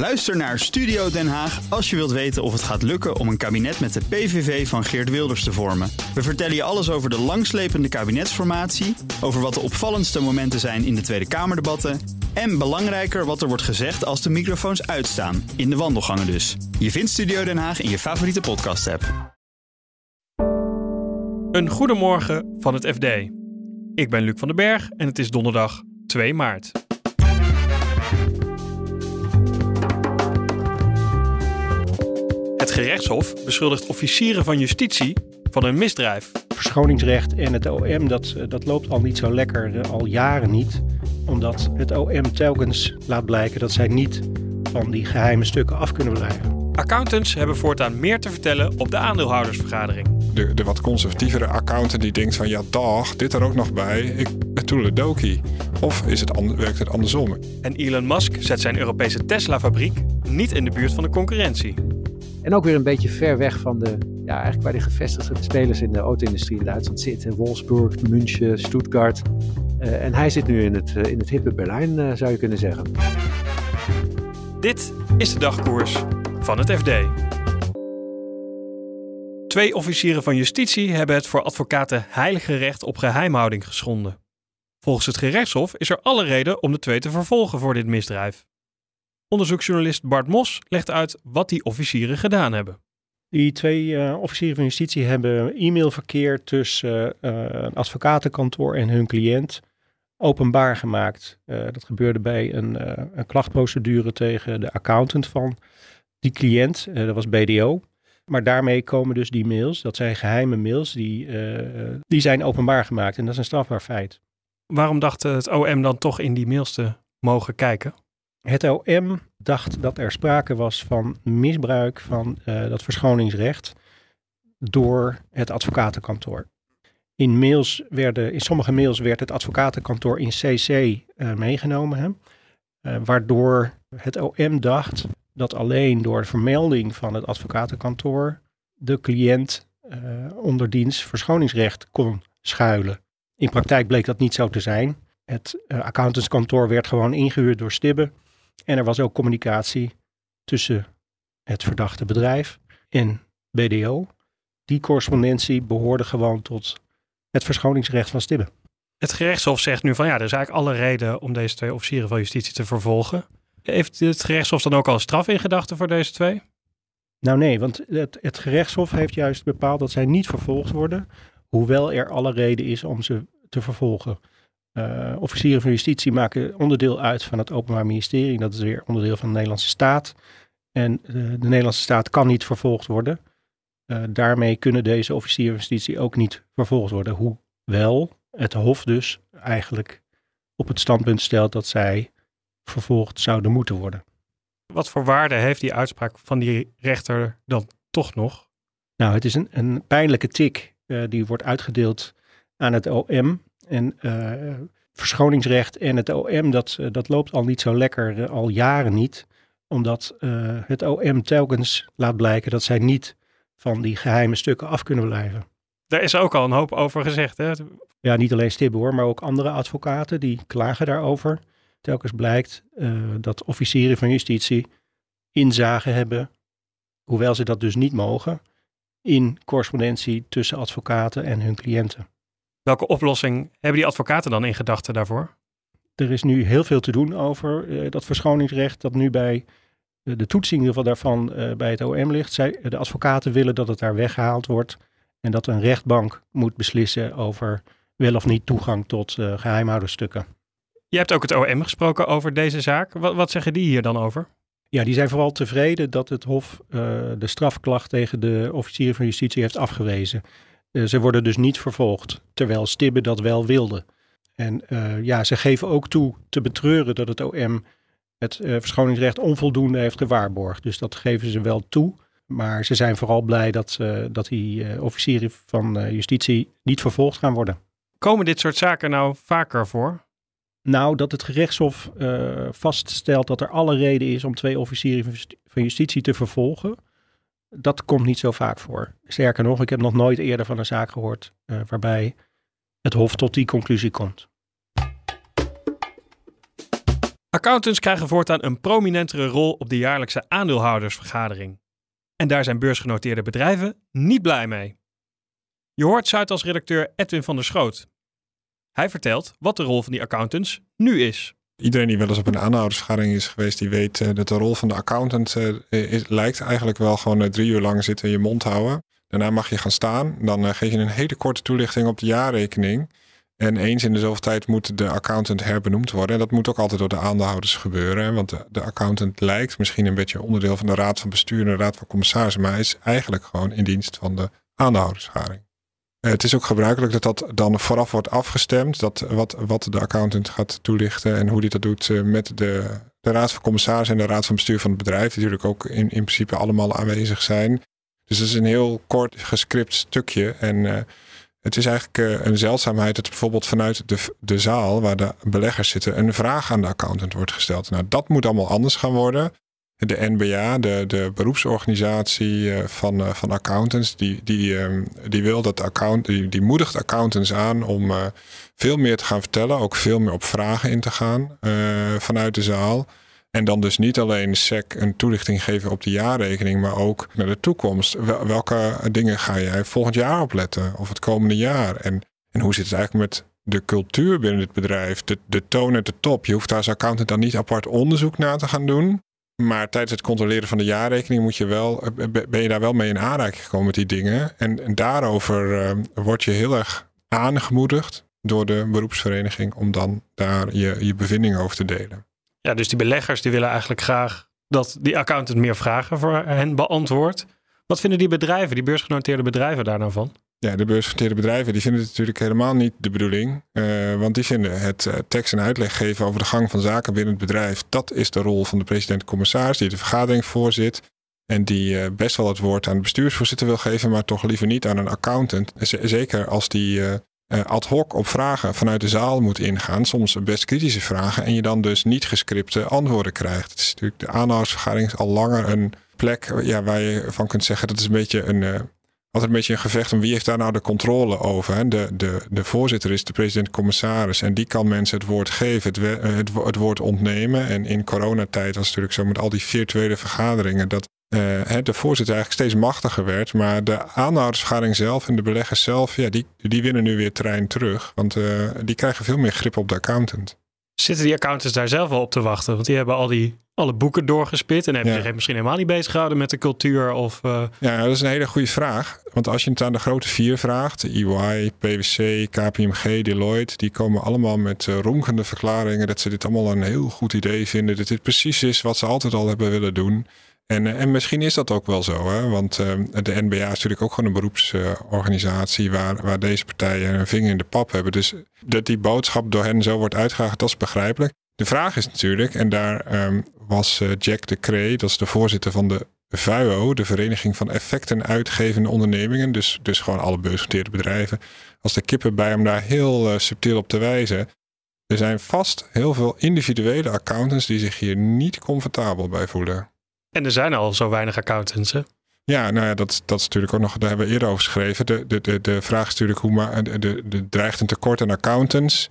Luister naar Studio Den Haag als je wilt weten of het gaat lukken om een kabinet met de PVV van Geert Wilders te vormen. We vertellen je alles over de langslepende kabinetsformatie, over wat de opvallendste momenten zijn in de Tweede Kamerdebatten en belangrijker wat er wordt gezegd als de microfoons uitstaan, in de wandelgangen dus. Je vindt Studio Den Haag in je favoriete podcast-app. Een goedemorgen van het FD. Ik ben Luc van den Berg en het is donderdag 2 maart. Het gerechtshof beschuldigt officieren van justitie van een misdrijf. Verschoningsrecht en het OM, dat, dat loopt al niet zo lekker, al jaren niet. Omdat het OM telkens laat blijken dat zij niet van die geheime stukken af kunnen blijven. Accountants hebben voortaan meer te vertellen op de aandeelhoudersvergadering. De, de wat conservatievere accountant die denkt van ja dag, dit er ook nog bij, ik toeledoki. Of is het, werkt het andersom? En Elon Musk zet zijn Europese Tesla-fabriek niet in de buurt van de concurrentie. En ook weer een beetje ver weg van de, ja, eigenlijk waar de gevestigde spelers in de auto-industrie in Duitsland zitten. Wolfsburg, München, Stuttgart. Uh, en hij zit nu in het, uh, in het hippe Berlijn, uh, zou je kunnen zeggen. Dit is de dagkoers van het FD. Twee officieren van justitie hebben het voor advocaten heilige recht op geheimhouding geschonden. Volgens het gerechtshof is er alle reden om de twee te vervolgen voor dit misdrijf. Onderzoeksjournalist Bart Mos legt uit wat die officieren gedaan hebben. Die twee uh, officieren van justitie hebben e-mailverkeer tussen uh, een advocatenkantoor en hun cliënt openbaar gemaakt. Uh, dat gebeurde bij een, een, klachtprocedure tegen de accountant van die cliënt. dat was BDO. Maar daarmee komen dus die mails, dat zijn geheime mails, die, die zijn openbaar gemaakt. En dat is een strafbaar feit. Waarom dacht het OM dan toch in die mails te mogen kijken? Het OM dacht dat er sprake was van misbruik van uh, dat verschoningsrecht door het advocatenkantoor. In, mails werden, in sommige mails werd het advocatenkantoor in CC uh, meegenomen, hè? Uh, waardoor het OM dacht dat alleen door de vermelding van het advocatenkantoor de cliënt onder diens verschoningsrecht kon schuilen. In praktijk bleek dat niet zo te zijn. Het accountantskantoor werd gewoon ingehuurd door Stibbe en er was ook communicatie tussen het verdachte bedrijf en BDO. Die correspondentie behoorde gewoon tot het verschoningsrecht van Stibbe. Het gerechtshof zegt nu van ja, er is eigenlijk alle reden om deze twee officieren van justitie te vervolgen. Heeft het gerechtshof dan ook al straf in gedachten voor deze twee? Nou nee, want het, het gerechtshof heeft juist bepaald dat zij niet vervolgd worden, hoewel er alle reden is om ze te vervolgen. Uh, officieren van justitie maken onderdeel uit van het Openbaar Ministerie. Dat is weer onderdeel van de Nederlandse staat. En uh, de Nederlandse staat kan niet vervolgd worden. Uh, daarmee kunnen deze officieren van justitie ook niet vervolgd worden. Hoewel het Hof dus eigenlijk op het standpunt stelt dat zij vervolgd zouden moeten worden. Wat voor waarde heeft die uitspraak van die rechter dan toch nog? Nou, het is een, een pijnlijke tik die wordt uitgedeeld aan het OM en uh, verschoningsrecht en het OM, dat, eh, dat loopt al niet zo lekker, eh, al jaren niet. Omdat het OM telkens laat blijken dat zij niet van die geheime stukken af kunnen blijven. Daar is ook al een hoop over gezegd. Hè? Ja, niet alleen Stibbe hoor, maar ook andere advocaten die klagen daarover. Telkens blijkt dat officieren van justitie inzage hebben, hoewel ze dat dus niet mogen, in correspondentie tussen advocaten en hun cliënten. Welke oplossing hebben die advocaten dan in gedachten daarvoor? Er is nu heel veel te doen over uh, dat verschoningsrecht dat nu bij uh, de toetsing daarvan uh, bij het OM ligt. Zij, de advocaten willen dat het daar weggehaald wordt en dat een rechtbank moet beslissen over wel of niet toegang tot geheimhouderstukken. Je hebt ook het OM gesproken over deze zaak. Wat, wat zeggen die hier dan over? Ja, die zijn vooral tevreden dat het Hof de strafklacht tegen de officier van justitie heeft afgewezen. Uh, ze worden dus niet vervolgd, terwijl Stibbe dat wel wilde. En uh, ja, ze geven ook toe te betreuren dat het OM het uh, verschoningsrecht onvoldoende heeft gewaarborgd. Dus dat geven ze wel toe. Maar ze zijn vooral blij dat, dat die officieren van justitie niet vervolgd gaan worden. Komen dit soort zaken nou vaker voor? Nou, dat het gerechtshof vaststelt dat er alle reden is om twee officieren van justitie te vervolgen dat komt niet zo vaak voor. Sterker nog, ik heb nog nooit eerder van een zaak gehoord uh, waarbij het Hof tot die conclusie komt. Accountants krijgen voortaan een prominentere rol op de jaarlijkse aandeelhoudersvergadering. En daar zijn beursgenoteerde bedrijven niet blij mee. Je hoort Zuidas-redacteur Edwin van der Schoot. Hij vertelt wat de rol van die accountants nu is. Iedereen die wel eens op een aandeelhoudersvergadering is geweest, die weet uh, dat de rol van de accountant uh, is, lijkt eigenlijk wel gewoon drie uur lang zitten in je mond houden. Daarna mag je gaan staan. Dan geef je een hele korte toelichting op de jaarrekening. En eens in de zoveel tijd moet de accountant herbenoemd worden. En dat moet ook altijd door de aandeelhouders gebeuren. Want de, de, accountant lijkt misschien een beetje onderdeel van de raad van bestuur en de raad van commissarissen. Maar hij is eigenlijk gewoon in dienst van de aandeelhoudersvergadering. Eh, het is ook gebruikelijk dat dat dan vooraf wordt afgestemd. Dat wat, wat de accountant gaat toelichten en hoe die dat doet eh, met de, de raad van commissarissen en de raad van bestuur van het bedrijf. Die natuurlijk ook in, in principe allemaal aanwezig zijn. Dus het is een heel kort gescript stukje. En uh, het is eigenlijk een zeldzaamheid dat bijvoorbeeld vanuit de, de zaal waar de beleggers zitten een vraag aan de accountant wordt gesteld. Nou, dat moet allemaal anders gaan worden de NBA, de, de beroepsorganisatie eh, van, eh, van accountants, die, die, ehm, die wil dat account, die, die moedigt accountants aan om eh, veel meer te gaan vertellen, ook veel meer op vragen in te gaan vanuit de zaal. En dan dus niet alleen SEC een toelichting geven op de jaarrekening, maar ook naar de toekomst. Welke dingen ga jij volgend jaar opletten of het komende jaar? En, en hoe zit het eigenlijk met de cultuur binnen het bedrijf, de, de toon at de top? Je hoeft daar als accountant dan niet apart onderzoek naar te gaan doen. Maar tijdens het controleren van de jaarrekening moet je wel, eh, ben je daar wel mee in aanraking gekomen met die dingen. En, en daarover uh, word je heel erg aangemoedigd door de beroepsvereniging om dan daar je, je bevindingen over te delen. Ja, dus die beleggers die willen eigenlijk graag dat die accountant meer vragen voor hen beantwoordt. Wat vinden die bedrijven, die beursgenoteerde bedrijven daar nou van? Ja, de beursgenoteerde bedrijven die vinden het natuurlijk helemaal niet de bedoeling. Uh, want die vinden het uh, tekst en uitleg geven over de gang van zaken binnen het bedrijf. Dat is de rol van de president-commissaris die de vergadering voorzit. En die uh, best wel het woord aan de bestuursvoorzitter wil geven, maar toch liever niet aan een accountant. Zeker als die ad hoc op vragen vanuit de zaal moet ingaan. Soms best kritische vragen. En je dan dus niet gescripte antwoorden krijgt. Het is natuurlijk de aanhoudersvergadering al langer een plek ja, waar je van kunt zeggen dat is een beetje een altijd een beetje een gevecht om wie heeft daar nou de controle over. Hè? De, de, de voorzitter is de president-commissaris en die kan mensen het woord geven, het, het, het, woord ontnemen. En in coronatijd was het natuurlijk zo met al die virtuele vergaderingen dat uh, de voorzitter eigenlijk steeds machtiger werd. Maar de aanhoudersvergadering zelf en de beleggers zelf, ja, die, die winnen nu weer terrein terug. Want uh, die krijgen veel meer grip op de accountant. Zitten die accountants daar zelf wel op te wachten? Want die hebben al die alle boeken doorgespit en hebben ja. zich misschien helemaal niet bezig gehouden met de cultuur? Of, uh... Ja, dat is een hele goede vraag. Want als je het aan de grote vier vraagt, EY, PwC, KPMG, Deloitte, die komen allemaal met uh, ronkende verklaringen dat ze dit allemaal een heel goed idee vinden. Dat dit precies is wat ze altijd al hebben willen doen. En, eh, en misschien is dat ook wel zo, hè? want uh, de NBA is natuurlijk ook gewoon een beroepsorganisatie waar, waar deze partijen een vinger in de pap hebben. Dus dat die boodschap door hen zo wordt uitgedragen, dat is begrijpelijk. De vraag is natuurlijk, en daar um, was uh, Jack de Cree, dat is de voorzitter van de VUO, de Vereniging van Effecten Uitgevende Ondernemingen, dus, dus gewoon alle beursgenoteerde bedrijven, als de kippen bij hem daar heel subtiel op te wijzen. Er zijn vast heel veel individuele accountants die zich hier niet comfortabel bij voelen. En er zijn al zo weinig accountants, hè? Ja, nou ja, dat, dat is natuurlijk ook nog, daar hebben we eerder over geschreven. De, de, de, de vraag is natuurlijk hoe maar de, de, de dreigt een tekort aan accountants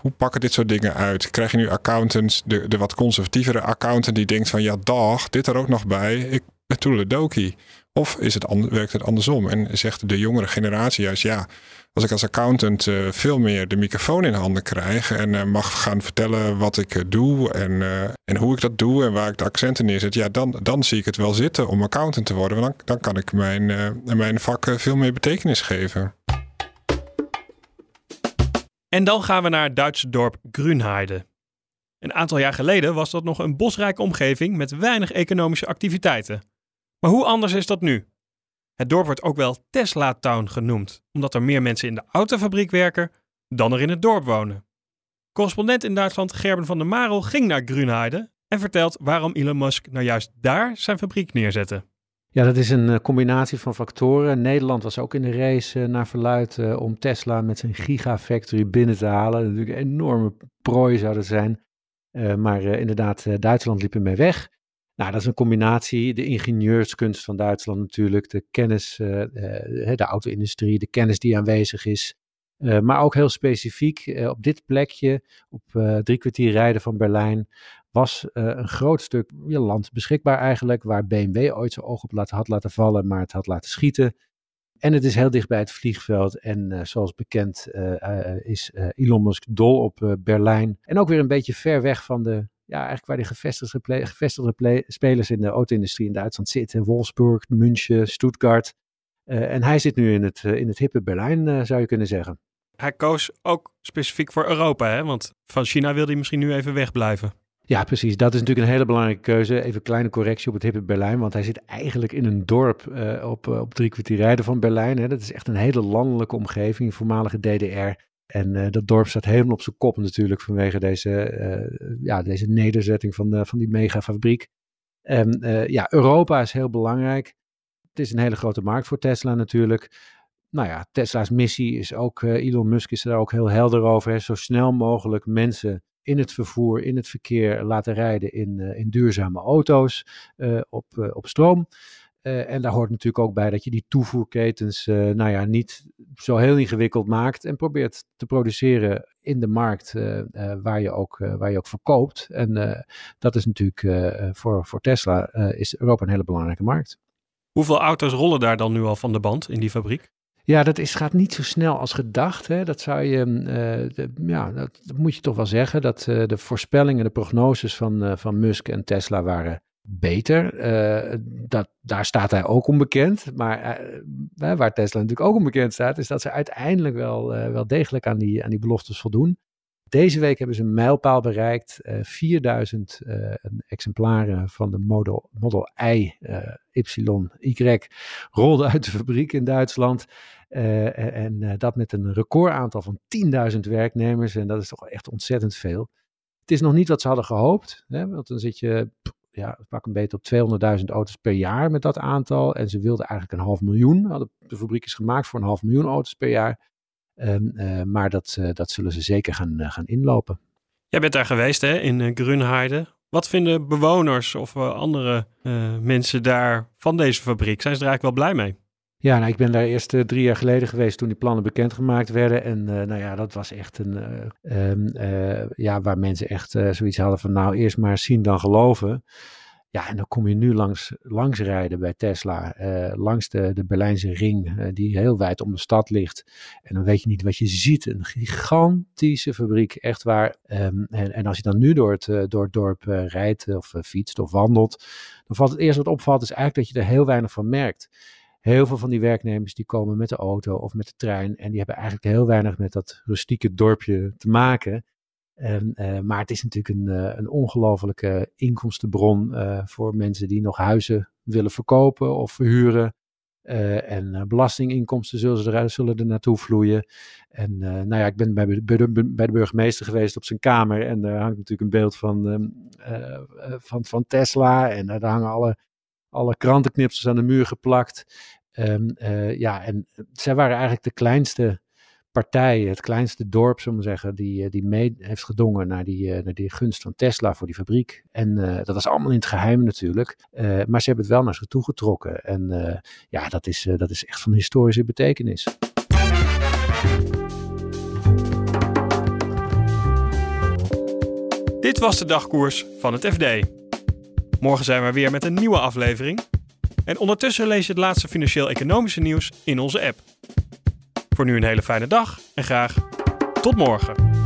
hoe pakken dit soort dingen uit? Krijg je nu accountants, de, de wat conservatievere accountant die denkt van ja dag, dit er ook nog bij, ik ben toeledoki. Of is het, werkt het andersom en zegt de jongere generatie juist ja, als ik als accountant uh, veel meer de microfoon in handen krijg en uh, mag gaan vertellen wat ik uh, doe en, en hoe ik dat doe en waar ik de accenten neerzet, ja, dan, dan zie ik het wel zitten om accountant te worden. Want dan, dan kan ik mijn, mijn vak veel meer betekenis geven. En dan gaan we naar het Duitse dorp Grünheide. Een aantal jaar geleden was dat nog een bosrijke omgeving met weinig economische activiteiten. Maar hoe anders is dat nu? Het dorp wordt ook wel Tesla Town genoemd, omdat er meer mensen in de autofabriek werken dan er in het dorp wonen. Correspondent in Duitsland Gerben van der Marel ging naar Grünheide en vertelt waarom Elon Musk nou juist daar zijn fabriek neerzette. Ja, dat is een eh, combinatie van factoren. Nederland was ook in de race uh, naar verluid uh, om Tesla met zijn gigafactory binnen te halen. Natuurlijk een enorme prooi zou dat zijn. maar inderdaad, Duitsland liep ermee weg. Nou, dat is een combinatie. De ingenieurskunst van Duitsland natuurlijk. De kennis, de auto-industrie, de kennis die aanwezig is. maar ook heel specifiek op dit plekje, op drie kwartier rijden van Berlijn, was een groot stuk land beschikbaar eigenlijk, waar BMW ooit zijn oog op had laten vallen, maar het had laten schieten. En het is heel dicht bij het vliegveld. En zoals bekend is Elon Musk dol op Berlijn. En ook weer een beetje ver weg van de, ja, eigenlijk waar de gevestigde, gevestigde spelers in de auto-industrie in Duitsland zitten. Wolfsburg, München, Stuttgart. en hij zit nu in het, in het hippe Berlijn, zou je kunnen zeggen. Hij koos ook specifiek voor Europa, hè? want van China wil hij misschien nu even wegblijven. Ja, precies. Dat is natuurlijk een hele belangrijke keuze. Even een kleine correctie op het hippe Berlijn, want hij zit eigenlijk in een dorp uh, op, op drie kwartier rijden van Berlijn. Hè. Dat is echt een hele landelijke omgeving, voormalige DDR. En uh, dat dorp staat helemaal op zijn kop natuurlijk vanwege deze, ja, deze nederzetting van, van die megafabriek. En ja, Europa is heel belangrijk. Het is een hele grote markt voor Tesla natuurlijk. Nou ja, Tesla's missie is ook, Elon Musk is er ook heel helder over. Hè. Zo snel mogelijk mensen in het vervoer, in het verkeer laten rijden in, in duurzame auto's op, op stroom. En daar hoort natuurlijk ook bij dat je die toevoerketens nou ja, niet zo heel ingewikkeld maakt en probeert te produceren in de markt waar, je ook, waar je ook verkoopt. En dat is natuurlijk voor, voor Tesla is Europa een hele belangrijke markt. Hoeveel auto's rollen daar dan nu al van de band in die fabriek? Ja, dat is, gaat niet zo snel als gedacht. Hè. Dat zou je, uh, ja, dat, dat, moet je toch wel zeggen. Dat uh, de voorspellingen, de prognoses van, uh, van Musk en Tesla waren beter. dat, daar staat hij ook onbekend. Maar waar Tesla natuurlijk ook onbekend staat, is dat ze uiteindelijk wel, wel degelijk aan die, aan die beloftes voldoen. Deze week hebben ze een mijlpaal bereikt. Uh, 4000 uh, exemplaren van de Model, Model I, Y, Y rolden uit de fabriek in Duitsland. En dat met een recordaantal van 10.000 werknemers. En dat is toch echt ontzettend veel. Het is nog niet wat ze hadden gehoopt. Hè, want dan zit je, ja, pak een beetje op 200.000 auto's per jaar met dat aantal. En ze wilden eigenlijk een half miljoen. De fabriek is gemaakt voor een half miljoen auto's per jaar. Uh, maar dat, dat zullen ze zeker gaan, gaan inlopen. Jij bent daar geweest hè, in Grunheide. Wat vinden bewoners of andere mensen daar van deze fabriek? Zijn ze er eigenlijk wel blij mee? Ja, nou, ik ben daar eerst uh, drie jaar geleden geweest toen die plannen bekendgemaakt werden. En uh, nou ja, dat was echt een, uh, um, ja, waar mensen echt zoiets hadden van nou eerst maar zien dan geloven. Ja, en dan kom je nu langs, langs rijden bij Tesla, langs de, de Berlijnse ring, die heel wijd om de stad ligt. En dan weet je niet wat je ziet. Een gigantische fabriek, echt waar. Um, en, en, als je dan nu door het, door het dorp rijdt of fietst of wandelt, dan valt het eerst wat opvalt, is eigenlijk dat je er heel weinig van merkt. Heel veel van die werknemers die komen met de auto of met de trein en die hebben eigenlijk heel weinig met dat rustieke dorpje te maken. En, uh, maar het is natuurlijk een, uh, een ongelofelijke inkomstenbron uh, voor mensen die nog huizen willen verkopen of verhuren. en belastinginkomsten zullen, ze er, zullen er naartoe vloeien. En nou ja, ik ben bij, bij, de, bij de burgemeester geweest op zijn kamer. En daar hangt natuurlijk een beeld van, ehm, van, van Tesla. En daar hangen alle, alle krantenknipsels aan de muur geplakt. Um, uh, ja, en zij waren eigenlijk de kleinste partij, het kleinste dorp, zullen we zeggen, die, eh, die mee heeft gedongen naar die, naar die gunst van Tesla voor die fabriek. En dat was allemaal in het geheim natuurlijk, maar ze hebben het wel naar zich toe getrokken. En ja, dat is, dat is echt van historische betekenis. Dit was de dagkoers van het FD. Morgen zijn we weer met een nieuwe aflevering. En ondertussen lees je het laatste financieel-economische nieuws in onze app. Voor nu een hele fijne dag en graag tot morgen.